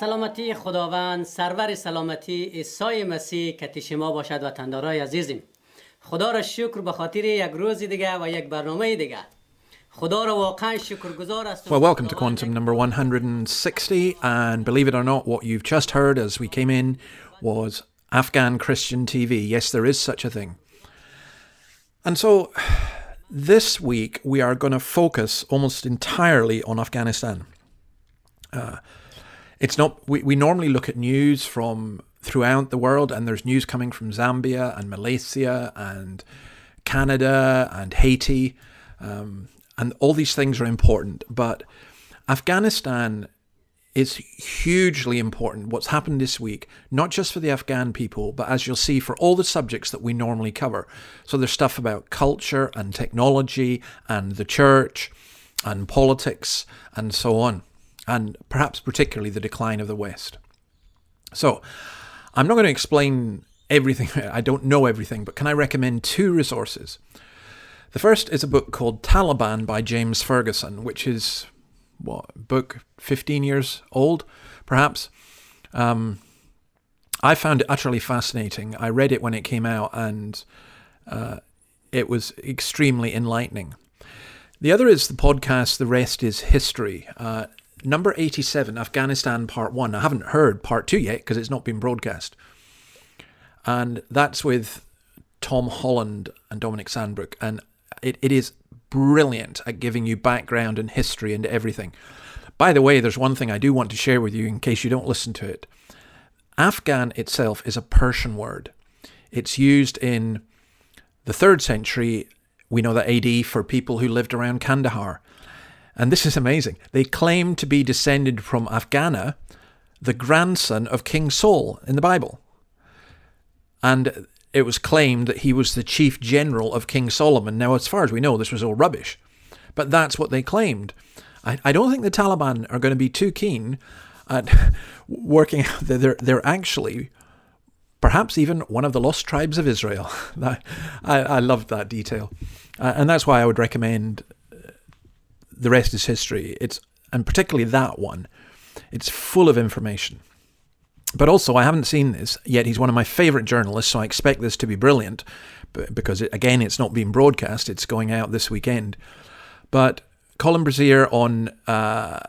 سلامتی خداوند سرور سلامتی عیسی مسیح کتی شما باشد و تندارای عزیزیم خدا را شکر به خاطر یک روز دیگه و یک برنامه دیگه خدا را واقعا شکرگزار است Well, welcome to Quantum number 160. And believe it or not, what you've just heard as we came in was Afghan Christian TV. Yes, there is such a thing. And so this week we are going to focus almost entirely on Afghanistan. Uh, it's not, we, we normally look at news from throughout the world, and there's news coming from Zambia and Malaysia and Canada and Haiti. Um, and all these things are important. But Afghanistan is hugely important. What's happened this week, not just for the Afghan people, but as you'll see, for all the subjects that we normally cover. So there's stuff about culture and technology and the church and politics and so on, and perhaps particularly the decline of the West. So I'm not going to explain everything, I don't know everything, but can I recommend two resources? The first is a book called Taliban by James Fergusson, which is what book 15 years old, perhaps. Um, I found it utterly fascinating. I read it when it came out, and uh, it was extremely enlightening. The other is the podcast "The Rest Is History." Uh, number 87, Afghanistan Part 1. I haven't heard Part 2 yet because it's not been broadcast. And that's with Tom Holland and Dominic Sandbrook. And it, it is brilliant at giving you background and history and everything. By the way, there's one thing I do want to share with you in case you don't listen to it. Afghan itself is a Persian word. It's used in the third century. We know that AD for people who lived around Kandahar. And this is amazing. They claim to be descended from Afghana, the grandson of King Saul in the Bible. And it was claimed that he was the chief general of King Solomon. Now, as far as we know, this was all rubbish. But that's what they claimed. I, I don't think the Taliban are going to be too keen at working out that they're, they're actually perhaps even one of the lost tribes of Israel. I, I loved that detail. Uh, and that's why I would recommend The Rest is History. It's And particularly that one. It's full of information. But also, I haven't seen this yet. He's one of my favourite journalists, so I expect this to be brilliant because, it, again, it's not being broadcast, it's going out this weekend. But Colin Brazier on uh,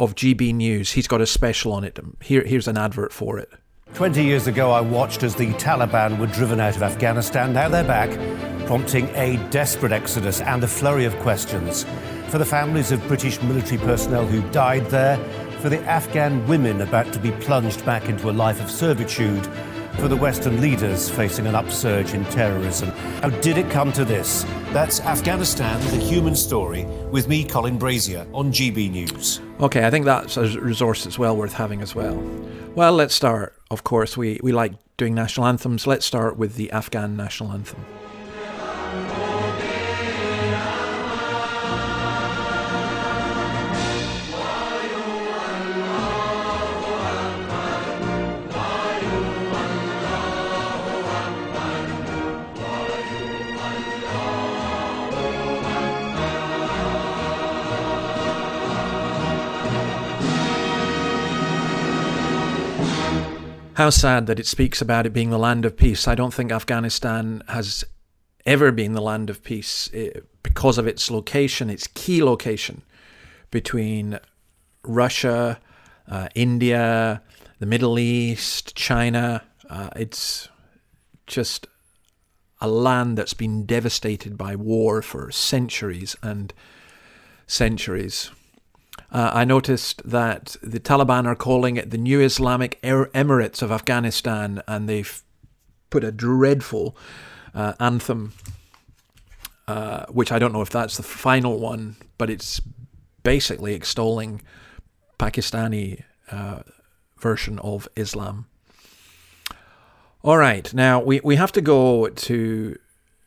of GB News, he's got a special on it. Here, here's an advert for it. 20 years ago, I watched as the Taliban were driven out of Afghanistan. Now they're back, prompting a desperate exodus and a flurry of questions. For the families of British military personnel who died there, for the Afghan women about to be plunged back into a life of servitude, for the Western leaders facing an upsurge in terrorism. How did it come to this? That's Afghanistan, the human story, with me, Colin Brazier, on GB News. Okay, I think that's a resource that's well worth having as well. Well, let's start. Of course, we, we like doing national anthems. Let's start with the Afghan national anthem. How sad that it speaks about it being the land of peace. I don't think Afghanistan has ever been the land of peace eh, because of its location, its key location between Russia, uh, India, the Middle East, China. Uh, it's just a land that's been devastated by war for centuries and centuries. Uh, I noticed that the Taliban are calling it the New Islamic Emirates of Afghanistan, and they've put a dreadful uh, anthem, uh, which I don't know if that's the final one, but it's basically extolling Pakistani uh, version of Islam. All right, now we, we have to go to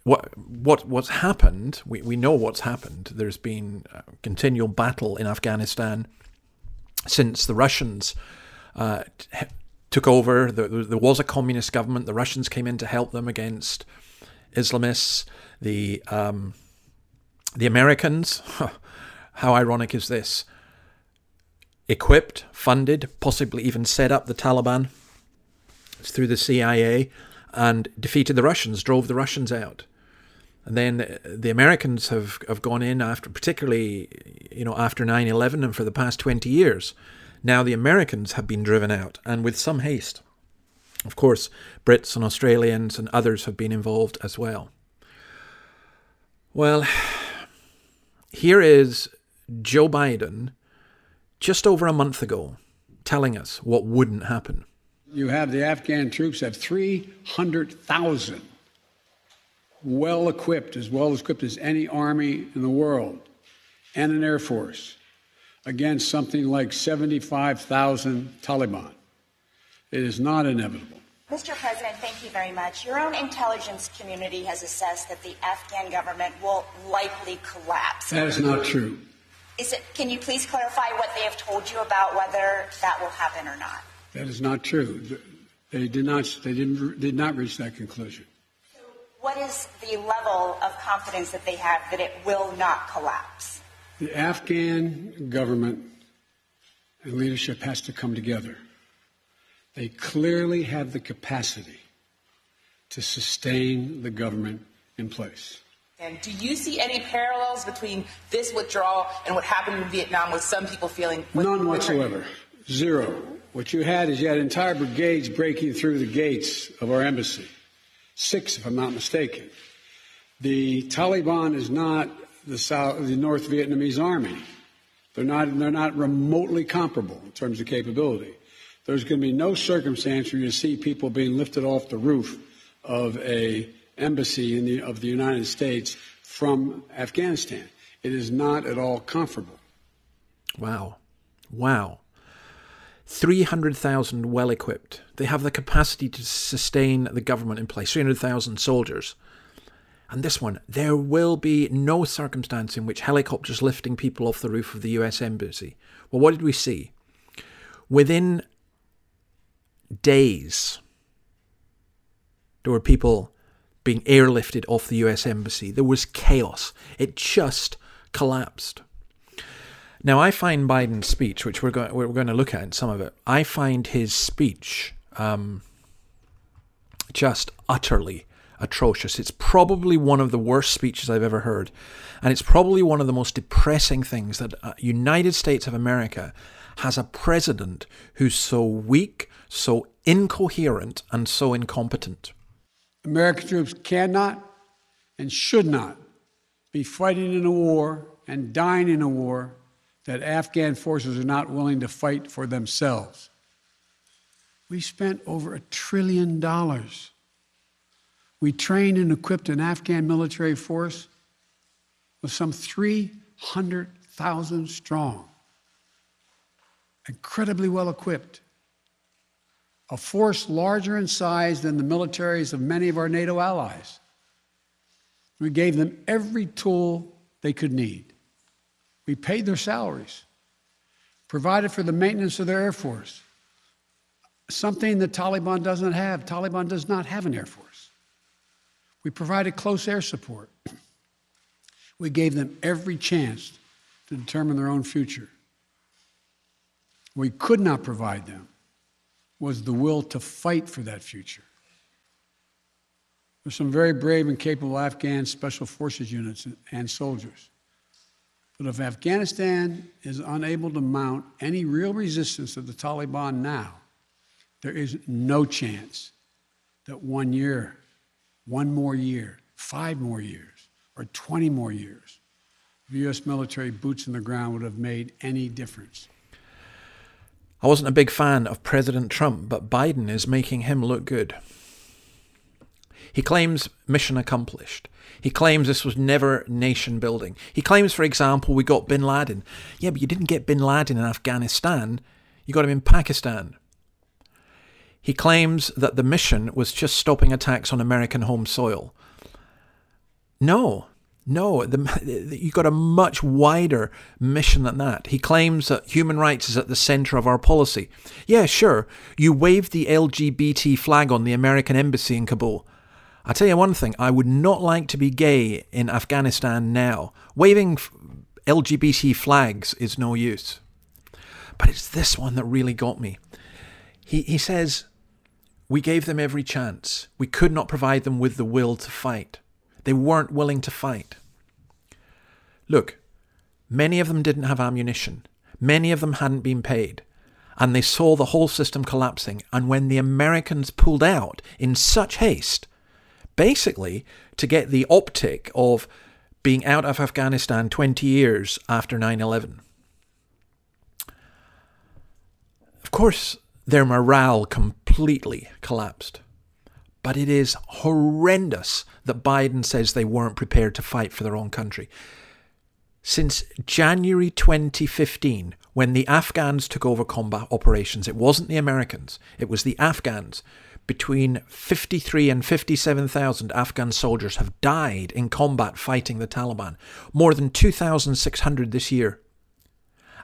what what what's happened, we, we know what's happened. There's been continual battle in Afghanistan since the Russians uh, took over. There, there was a communist government. The Russians came in to help them against Islamists. The um, the Americans, how ironic is this? equipped, funded, possibly even set up the Taliban through the CIA and defeated the Russians, drove the Russians out. And then the Americans have, have gone in after, particularly, you know, after 9 11 and for the past 20 years. Now the Americans have been driven out and with some haste. Of course, Brits and Australians and others have been involved as well. Well, here is Joe Biden just over a month ago telling us what wouldn't happen. You have the Afghan troops have 300,000 well equipped, as well equipped as any army in the world, and an air force against something like 75,000 Taliban. It is not inevitable. Mr. President, thank you very much. Your own intelligence community has assessed that the Afghan government will likely collapse. That is not true. Is it, can you please clarify what they have told you about whether that will happen or not? That is not true. They did not. They didn't. Did not reach that conclusion. So what is the level of confidence that they have that it will not collapse? The Afghan government and leadership has to come together. They clearly have the capacity to sustain the government in place. And do you see any parallels between this withdrawal and what happened in Vietnam with some people feeling? None whatsoever. Zero. What you had is you had entire brigades breaking through the gates of our embassy. Six, if I'm not mistaken. The Taliban is not the South, the North Vietnamese army. They're not, they're not remotely comparable in terms of capability. There's going to be no circumstance where you see people being lifted off the roof of a embassy the, of the United States from Afghanistan. It is not at all comfortable. Wow. Wow. 300,000 well equipped. They have the capacity to sustain the government in place, 300,000 soldiers. And this one, there will be no circumstance in which helicopters lifting people off the roof of the US Embassy. Well, what did we see? Within days, there were people being airlifted off the US Embassy. There was chaos. It just collapsed. Now, I find Biden's speech, which we're going, we're going to look at in some of it, I find his speech um, just utterly atrocious. It's probably one of the worst speeches I've ever heard. And it's probably one of the most depressing things that uh, United States of America has a president who's so weak, so incoherent, and so incompetent. American troops cannot and should not be fighting in a war and dying in a war that Afghan forces are not willing to fight for themselves. We spent over a trillion dollars. We trained and equipped an Afghan military force with some 300,000 strong, incredibly well equipped a force larger in size than the militaries of many of our NATO allies. We gave them every tool they could need. We paid their salaries, provided for the maintenance of their Air Force, something the Taliban doesn't have. Taliban does not have an Air Force. We provided close air support. We gave them every chance to determine their own future. We could not provide them was the will to fight for that future. There's some very brave and capable Afghan special forces units and soldiers. But if Afghanistan is unable to mount any real resistance to the Taliban now, there is no chance that one year, one more year, five more years, or 20 more years of U.S. military boots on the ground would have made any difference. I wasn't a big fan of President Trump, but Biden is making him look good. He claims mission accomplished. He claims this was never nation building. He claims, for example, we got bin Laden. Yeah, but you didn't get bin Laden in Afghanistan, you got him in Pakistan. He claims that the mission was just stopping attacks on American home soil. No, no, the, you got a much wider mission than that. He claims that human rights is at the center of our policy. Yeah, sure, you waved the LGBT flag on the American embassy in Kabul. I tell you one thing, I would not like to be gay in Afghanistan now. Waving LGBT flags is no use. But it's this one that really got me. He, he says, We gave them every chance. We could not provide them with the will to fight. They weren't willing to fight. Look, many of them didn't have ammunition. Many of them hadn't been paid. And they saw the whole system collapsing. And when the Americans pulled out in such haste, basically to get the optic of being out of Afghanistan 20 years after 9 11. Of course, their morale completely collapsed. But it is horrendous that Biden says they weren't prepared to fight for their own country. Since January 2015, when the Afghans took over combat operations, it wasn't the Americans, it was the Afghans. Between 53 and 57,000 Afghan soldiers have died in combat fighting the Taliban, more than 2,600 this year.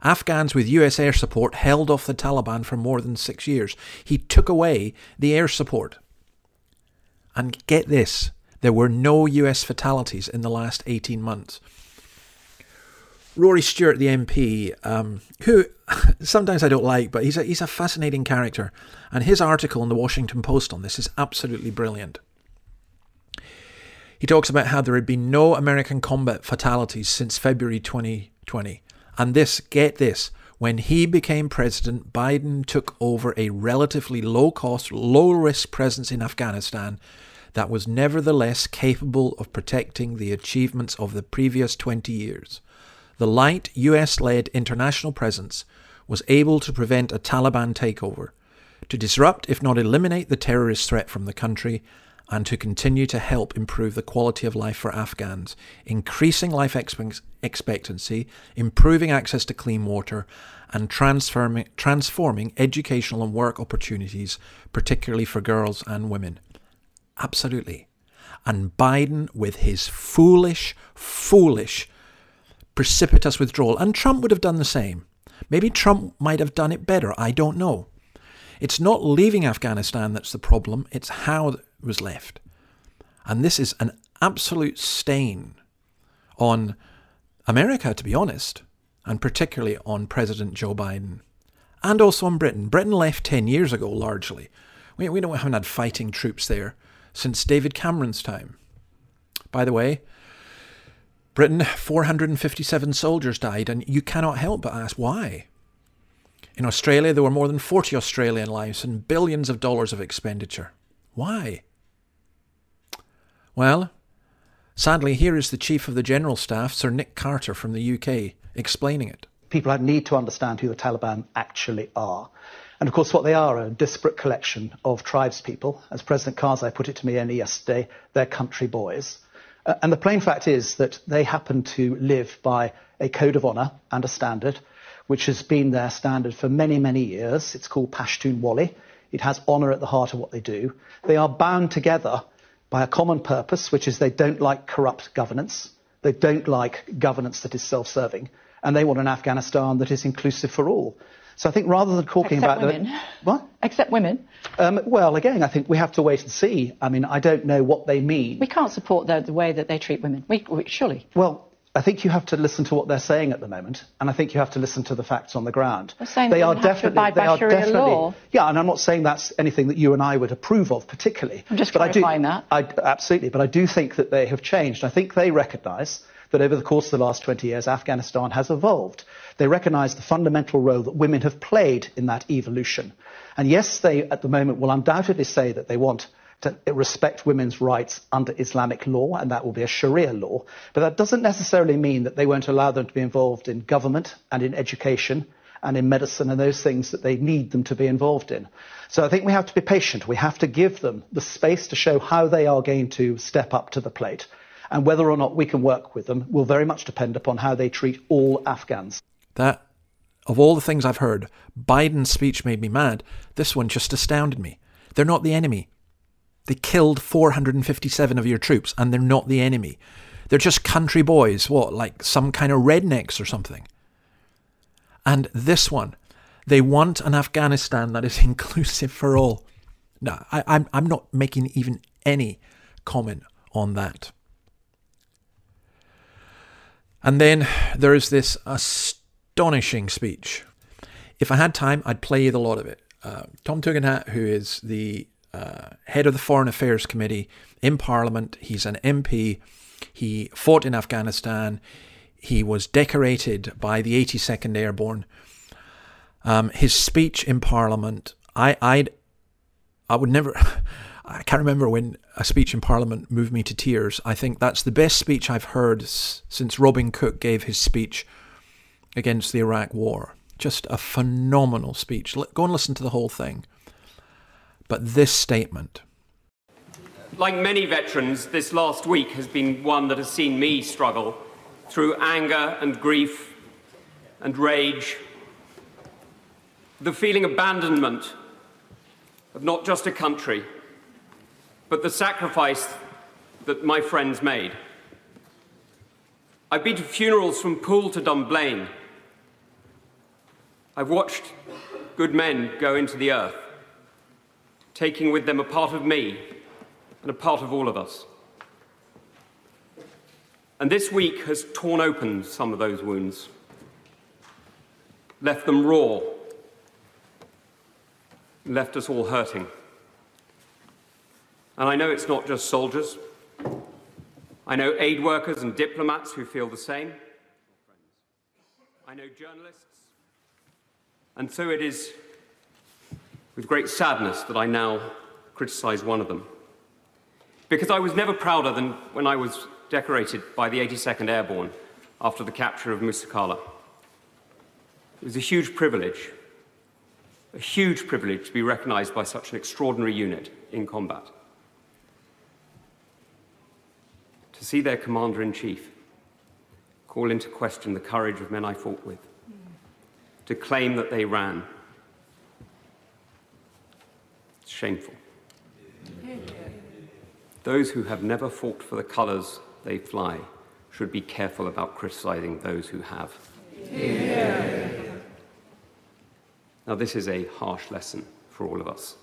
Afghans with US air support held off the Taliban for more than six years. He took away the air support. And get this there were no US fatalities in the last 18 months. Rory Stewart, the MP, um, who sometimes I don't like, but he's a, he's a fascinating character. And his article in the Washington Post on this is absolutely brilliant. He talks about how there had been no American combat fatalities since February 2020. And this, get this, when he became president, Biden took over a relatively low cost, low risk presence in Afghanistan that was nevertheless capable of protecting the achievements of the previous 20 years. The light US led international presence was able to prevent a Taliban takeover, to disrupt, if not eliminate, the terrorist threat from the country, and to continue to help improve the quality of life for Afghans, increasing life expectancy, improving access to clean water, and transforming, transforming educational and work opportunities, particularly for girls and women. Absolutely. And Biden, with his foolish, foolish, precipitous withdrawal, and Trump would have done the same. Maybe Trump might have done it better. I don't know. It's not leaving Afghanistan that's the problem, it's how it was left. And this is an absolute stain on America, to be honest, and particularly on President Joe Biden. And also on Britain. Britain left 10 years ago, largely. We, we don't, haven't had fighting troops there since David Cameron's time. By the way, Britain, 457 soldiers died, and you cannot help but ask why. In Australia, there were more than 40 Australian lives and billions of dollars of expenditure. Why? Well, sadly, here is the Chief of the General Staff, Sir Nick Carter from the UK, explaining it. People need to understand who the Taliban actually are. And of course, what they are are a disparate collection of tribespeople. As President Karzai put it to me only yesterday, they're country boys. Uh, and the plain fact is that they happen to live by a code of honour and a standard which has been their standard for many, many years. It's called Pashtunwali. It has honour at the heart of what they do. They are bound together by a common purpose, which is they don't like corrupt governance. They don't like governance that is self-serving. And they want an Afghanistan that is inclusive for all. So I think rather than talking Except about women. The, what? Except women. Um, well, again, I think we have to wait and see. I mean, I don't know what they mean. We can't support the, the way that they treat women. We, we, surely. Well, I think you have to listen to what they're saying at the moment, and I think you have to listen to the facts on the ground. They're saying they are definitely, they are Sharia definitely, law. yeah, and I'm not saying that's anything that you and I would approve of particularly. I'm just but clarifying I do, that. I, absolutely, but I do think that they have changed. I think they recognise that over the course of the last 20 years, Afghanistan has evolved. They recognise the fundamental role that women have played in that evolution. And yes, they at the moment will undoubtedly say that they want to respect women's rights under Islamic law, and that will be a Sharia law. But that doesn't necessarily mean that they won't allow them to be involved in government and in education and in medicine and those things that they need them to be involved in. So I think we have to be patient. We have to give them the space to show how they are going to step up to the plate. And whether or not we can work with them will very much depend upon how they treat all Afghans. That, of all the things I've heard, Biden's speech made me mad. This one just astounded me. They're not the enemy. They killed 457 of your troops, and they're not the enemy. They're just country boys, what, like some kind of rednecks or something. And this one, they want an Afghanistan that is inclusive for all. No, I, I'm, I'm not making even any comment on that. And then there is this astonishing speech if I had time, I'd play you the lot of it. Uh, Tom Tugendhat, who is the uh, head of the Foreign Affairs Committee in Parliament, he's an MP. He fought in Afghanistan. He was decorated by the 82nd Airborne. Um, his speech in Parliament, I, I'd, I would never. I can't remember when a speech in Parliament moved me to tears. I think that's the best speech I've heard since Robin Cook gave his speech against the Iraq War. Just a phenomenal speech. Go and listen to the whole thing. But this statement. Like many veterans, this last week has been one that has seen me struggle through anger and grief and rage. The feeling abandonment of not just a country, but the sacrifice that my friends made. I've been to funerals from Poole to Dunblane. I've watched good men go into the earth, taking with them a part of me and a part of all of us. And this week has torn open some of those wounds, left them raw, left us all hurting. And I know it's not just soldiers. I know aid workers and diplomats who feel the same. I know journalists. And so it is with great sadness that I now criticize one of them. Because I was never prouder than when I was decorated by the 82nd Airborne after the capture of Musa Qala. It was a huge privilege, a huge privilege to be recognized by such an extraordinary unit in combat. To see their commander in chief call into question the courage of men I fought with, to claim that they ran. It's shameful. Those who have never fought for the colours they fly should be careful about criticizing those who have. Now, this is a harsh lesson for all of us.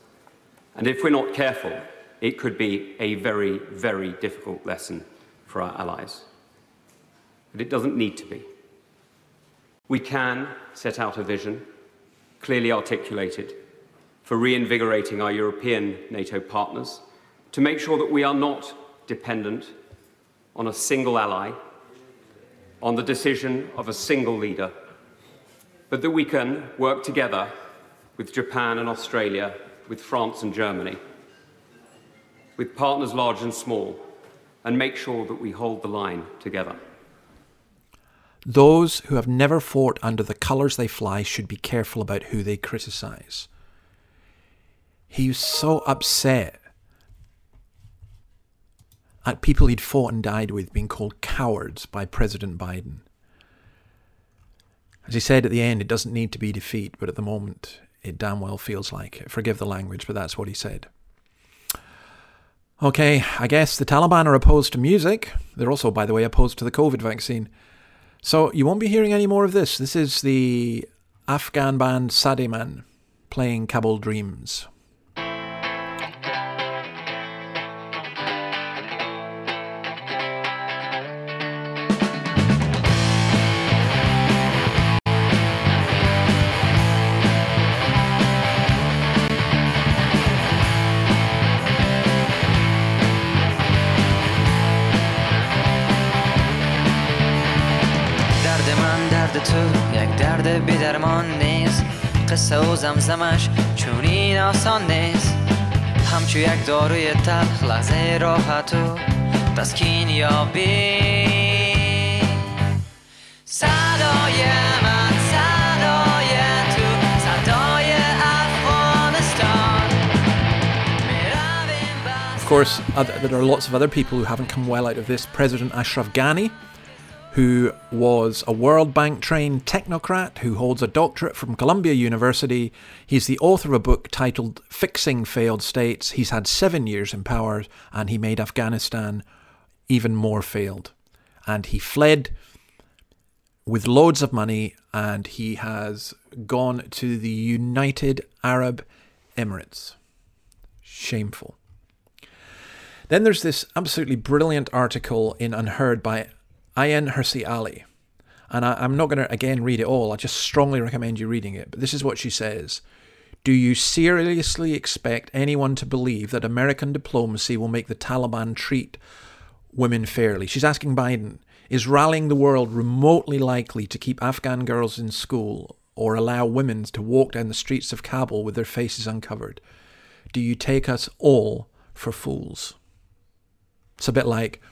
And if we're not careful, it could be a very, very difficult lesson for our allies. But it doesn't need to be. We can set out a vision, clearly articulated, for reinvigorating our European NATO partners to make sure that we are not dependent on a single ally, on the decision of a single leader, but that we can work together with Japan and Australia, with France and Germany, with partners large and small, and make sure that we hold the line together. Those who have never fought under the colours they fly should be careful about who they criticise. He was so upset at people he'd fought and died with being called cowards by President Biden. As he said at the end, it doesn't need to be defeat, but at the moment, it damn well feels like it. Forgive the language, but that's what he said. Okay, I guess the Taliban are opposed to music. They're also, by the way, opposed to the COVID vaccine. So you won't be hearing any more of this. This is the Afghan band Sadiman playing Kabul Dreams. و زمزمش چون این آسان نیست همچو یک داروی تلخ لحظه راحت و تسکین یابی صدای من صدای تو صدای افغانستان Of course, there are lots of other people who haven't come well out of this. President Ashraf Ghani, who was a World Bank trained technocrat who holds a doctorate from Columbia University. He's the author of a book titled Fixing Failed States. He's had seven years in power and he made Afghanistan even more failed. And he fled with loads of money and he has gone to the United Arab Emirates. Shameful. Then there's this absolutely brilliant article in UnHerd by Ayaan Hirsi Ali. And I, I'm not going to again read it all. I just strongly recommend you reading it. But this is what she says. Do you seriously expect anyone to believe that American diplomacy will make the Taliban treat women fairly? She's asking Biden Is rallying the world remotely likely to keep Afghan girls in school or allow women to walk down the streets of Kabul with their faces uncovered? Do you take us all for fools? It's a bit like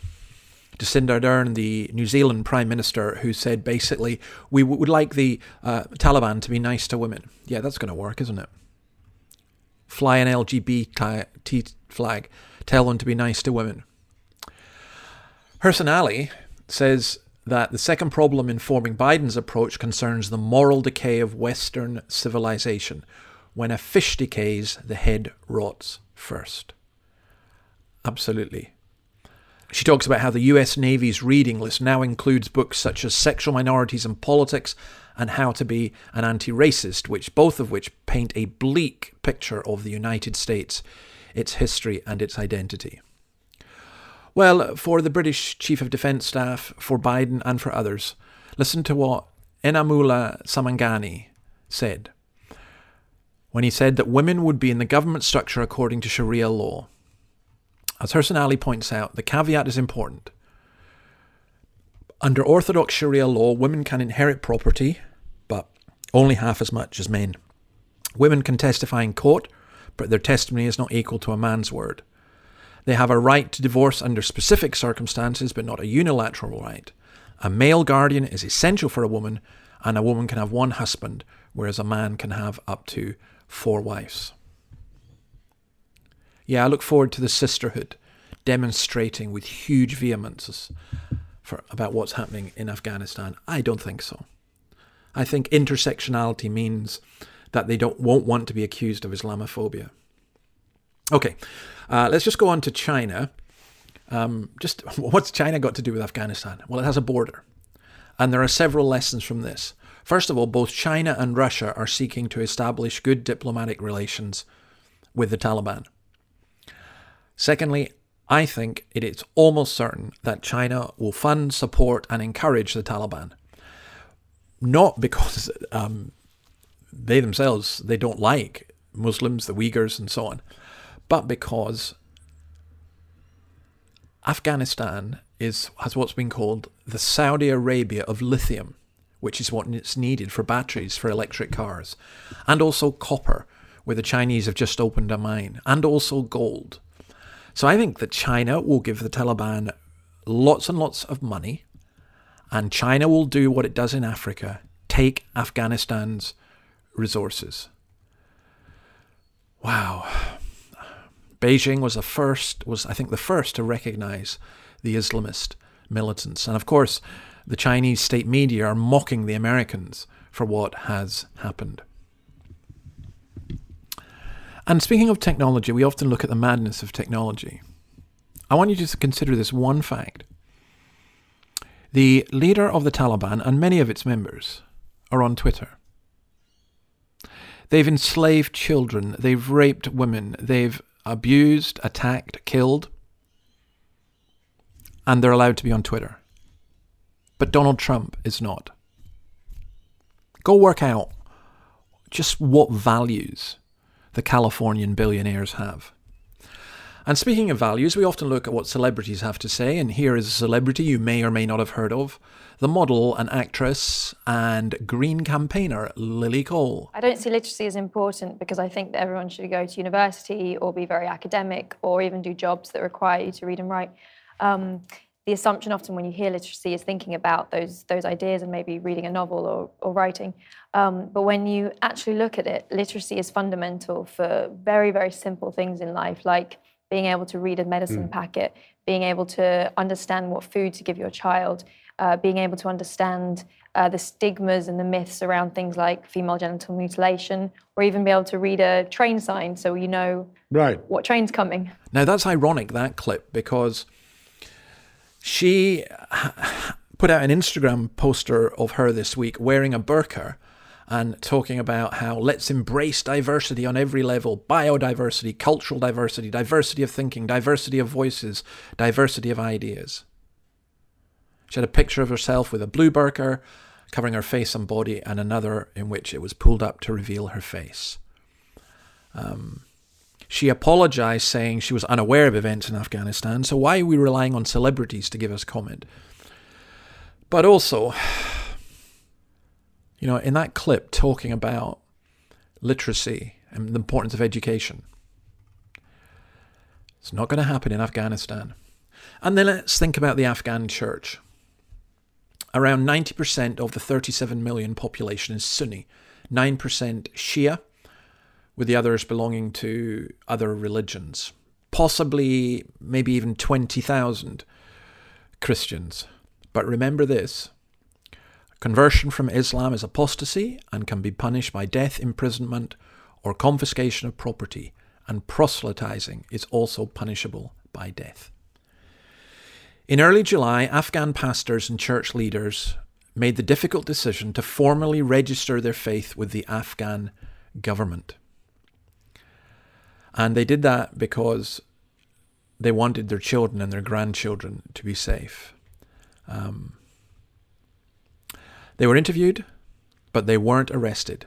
Jacinda Ardern, the New Zealand Prime Minister, who said basically, we would like the uh, Taliban to be nice to women. Yeah, that's going to work, isn't it? Fly an LGBT flag, tell them to be nice to women. Hirsi Ali says that the second problem informing Biden's approach concerns the moral decay of Western civilization. When a fish decays, the head rots first. Absolutely. She talks about how the US Navy's reading list now includes books such as Sexual Minorities and Politics and How to Be an Anti-Racist, which both of which paint a bleak picture of the United States, its history and its identity. Well, for the British Chief of Defence Staff, for Biden and for others, listen to what Enamullah Samangani said when he said that women would be in the government structure according to Sharia law. As Ali points out, the caveat is important. Under Orthodox Sharia law, women can inherit property, but only half as much as men. Women can testify in court, but their testimony is not equal to a man's word. They have a right to divorce under specific circumstances, but not a unilateral right. A male guardian is essential for a woman, and a woman can have one husband, whereas a man can have up to four wives. Yeah, I look forward to the sisterhood demonstrating with huge vehemence for, about what's happening in Afghanistan. I don't think so. I think intersectionality means that they don't won't want to be accused of Islamophobia. Okay, uh, let's just go on to China. Um, just what's China got to do with Afghanistan? Well, it has a border, and there are several lessons from this. First of all, both China and Russia are seeking to establish good diplomatic relations with the Taliban. Secondly, I think it is almost certain that China will fund, support, and encourage the Taliban. Not because um, they themselves they don't like Muslims, the Uyghurs, and so on, but because Afghanistan is has what's been called the Saudi Arabia of lithium, which is what is needed for batteries for electric cars, and also copper, where the Chinese have just opened a mine, and also gold. So I think that China will give the Taliban lots and lots of money, and China will do what it does in Africa take Afghanistan's resources. Wow. Beijing was the first, was I think the first to recognize the Islamist militants. And of course, the Chinese state media are mocking the Americans for what has happened. And speaking of technology, we often look at the madness of technology. I want you to consider this one fact. The leader of the Taliban and many of its members are on Twitter. They've enslaved children, they've raped women, they've abused, attacked, killed, and they're allowed to be on Twitter. But Donald Trump is not. Go work out just what values the Californian billionaires have. And speaking of values, we often look at what celebrities have to say, and here is a celebrity you may or may not have heard of the model and actress and green campaigner Lily Cole. I don't see literacy as important because I think that everyone should go to university or be very academic or even do jobs that require you to read and write. Um, the assumption often when you hear literacy is thinking about those those ideas and maybe reading a novel or, or writing. Um, but when you actually look at it, literacy is fundamental for very, very simple things in life, like being able to read a medicine mm. packet, being able to understand what food to give your child, uh, being able to understand uh, the stigmas and the myths around things like female genital mutilation, or even be able to read a train sign so you know right. what train's coming. Now, that's ironic, that clip, because she put out an Instagram poster of her this week wearing a burqa and talking about how let's embrace diversity on every level biodiversity, cultural diversity, diversity of thinking, diversity of voices, diversity of ideas. She had a picture of herself with a blue burqa covering her face and body, and another in which it was pulled up to reveal her face. Um, she apologized, saying she was unaware of events in Afghanistan, so why are we relying on celebrities to give us comment? But also, you know, in that clip talking about literacy and the importance of education, it's not going to happen in Afghanistan. And then let's think about the Afghan church. Around 90% of the 37 million population is Sunni, 9% Shia, with the others belonging to other religions. Possibly, maybe even 20,000 Christians. But remember this conversion from Islam is apostasy and can be punished by death, imprisonment, or confiscation of property, and proselytizing is also punishable by death. In early July, Afghan pastors and church leaders made the difficult decision to formally register their faith with the Afghan government. And they did that because they wanted their children and their grandchildren to be safe. Um, they were interviewed, but they weren't arrested.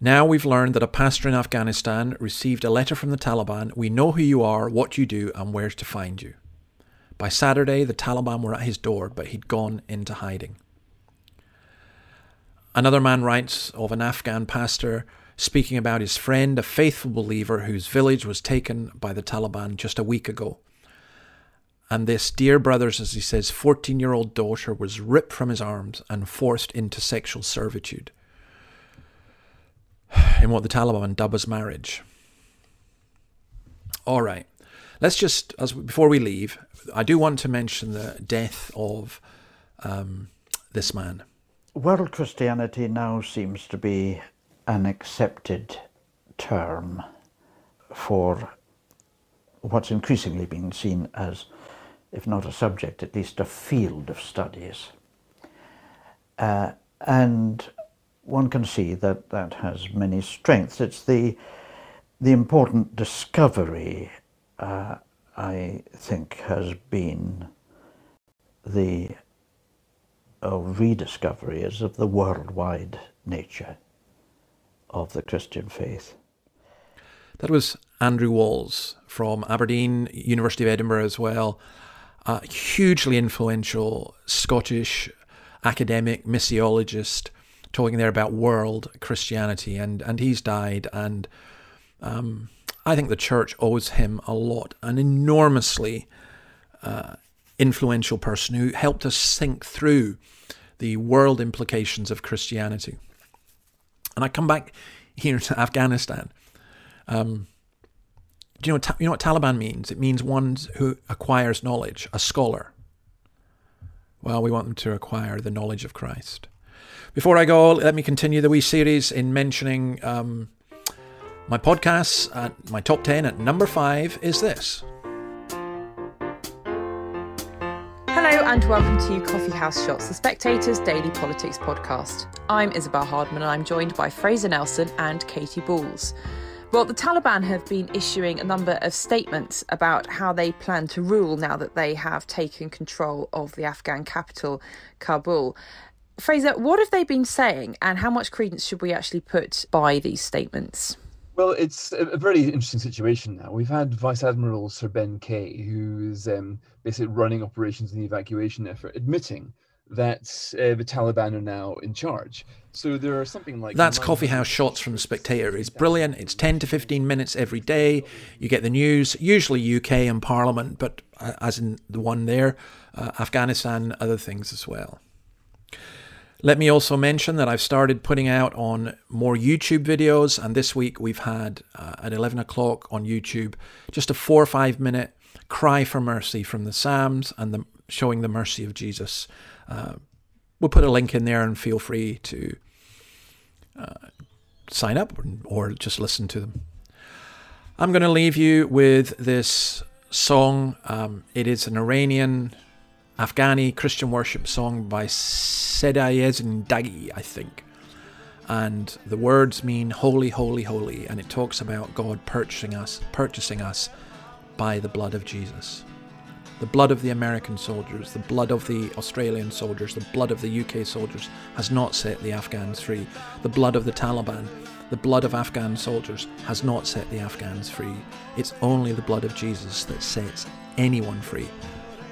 Now we've learned that a pastor in Afghanistan received a letter from the Taliban. We know who you are, what you do, and where to find you. By Saturday, the Taliban were at his door, but he'd gone into hiding. Another man writes of an Afghan pastor speaking about his friend, a faithful believer whose village was taken by the Taliban just a week ago. And this dear brother's, as he says, 14 year old daughter was ripped from his arms and forced into sexual servitude in what the Taliban dub as marriage. All right. Let's just, as before we leave, I do want to mention the death of um, this man. World Christianity now seems to be an accepted term for what's increasingly being seen as, if not a subject, at least a field of studies. Uh, and one can see that that has many strengths. It's the, the important discovery, uh, I think, has been the uh, rediscovery is of the worldwide nature of the Christian faith. That was Andrew Walls from Aberdeen, University of Edinburgh as well. A hugely influential Scottish academic, missiologist, talking there about world Christianity, and, and he's died. And um, I think the church owes him a lot, an enormously uh, influential person who helped us think through the world implications of Christianity. And I come back here to Afghanistan. Um, do you know, you know what Taliban means? It means one who acquires knowledge, a scholar. Well, we want them to acquire the knowledge of Christ. Before I go, let me continue the wee series in mentioning um, my podcasts. My top 10 at number five is this. And welcome to Coffee House Shots, the Spectator's daily politics podcast. I'm Isabel Hardman and I'm joined by Fraser Nelson and Katie Balls. Well, the Taliban have been issuing a number of statements about how they plan to rule now that they have taken control of the Afghan capital, Kabul. Fraser, what have they been saying and how much credence should we actually put by these statements? Well, it's a very interesting situation now. We've had Vice Admiral Sir Ben Key, who is um, basically running operations in the evacuation effort, admitting that uh, the Taliban are now in charge. So there are something like that's coffee house shots from the Spectator. It's brilliant. It's ten to fifteen minutes every day. You get the news, usually UK and Parliament, but uh, as in the one there, uh, Afghanistan, other things as well. Let me also mention that I've started putting out on more YouTube videos, and this week we've had uh, at 11 o'clock on YouTube just a four or five minute cry for mercy from the Psalms and the, showing the mercy of Jesus. Uh, we'll put a link in there and feel free to uh, sign up or just listen to them. I'm going to leave you with this song. Um, it is an Iranian Afghani Christian worship song by Sedayezin Dagi, I think. And the words mean holy, holy, holy, and it talks about God purchasing us, purchasing us by the blood of Jesus. the blood of the American soldiers, the blood of the Australian soldiers, the blood of the UK soldiers has not set the Afghans free. The blood of the Taliban, the blood of Afghan soldiers has not set the Afghans free. It's only the blood of Jesus that sets anyone free.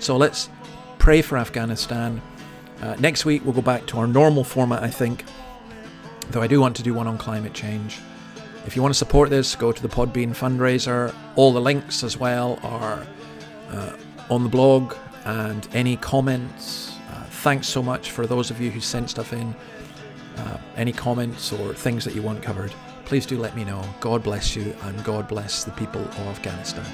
So let's pray for Afghanistan. Uh, next week, we'll go back to our normal format, I think, though I do want to do one on climate change. If you want to support this, go to the Podbean fundraiser. All the links as well are uh, on the blog and any comments. Uh, thanks so much for those of you who sent stuff in. Uh, any comments or things that you want covered, please do let me know. God bless you and God bless the people of Afghanistan.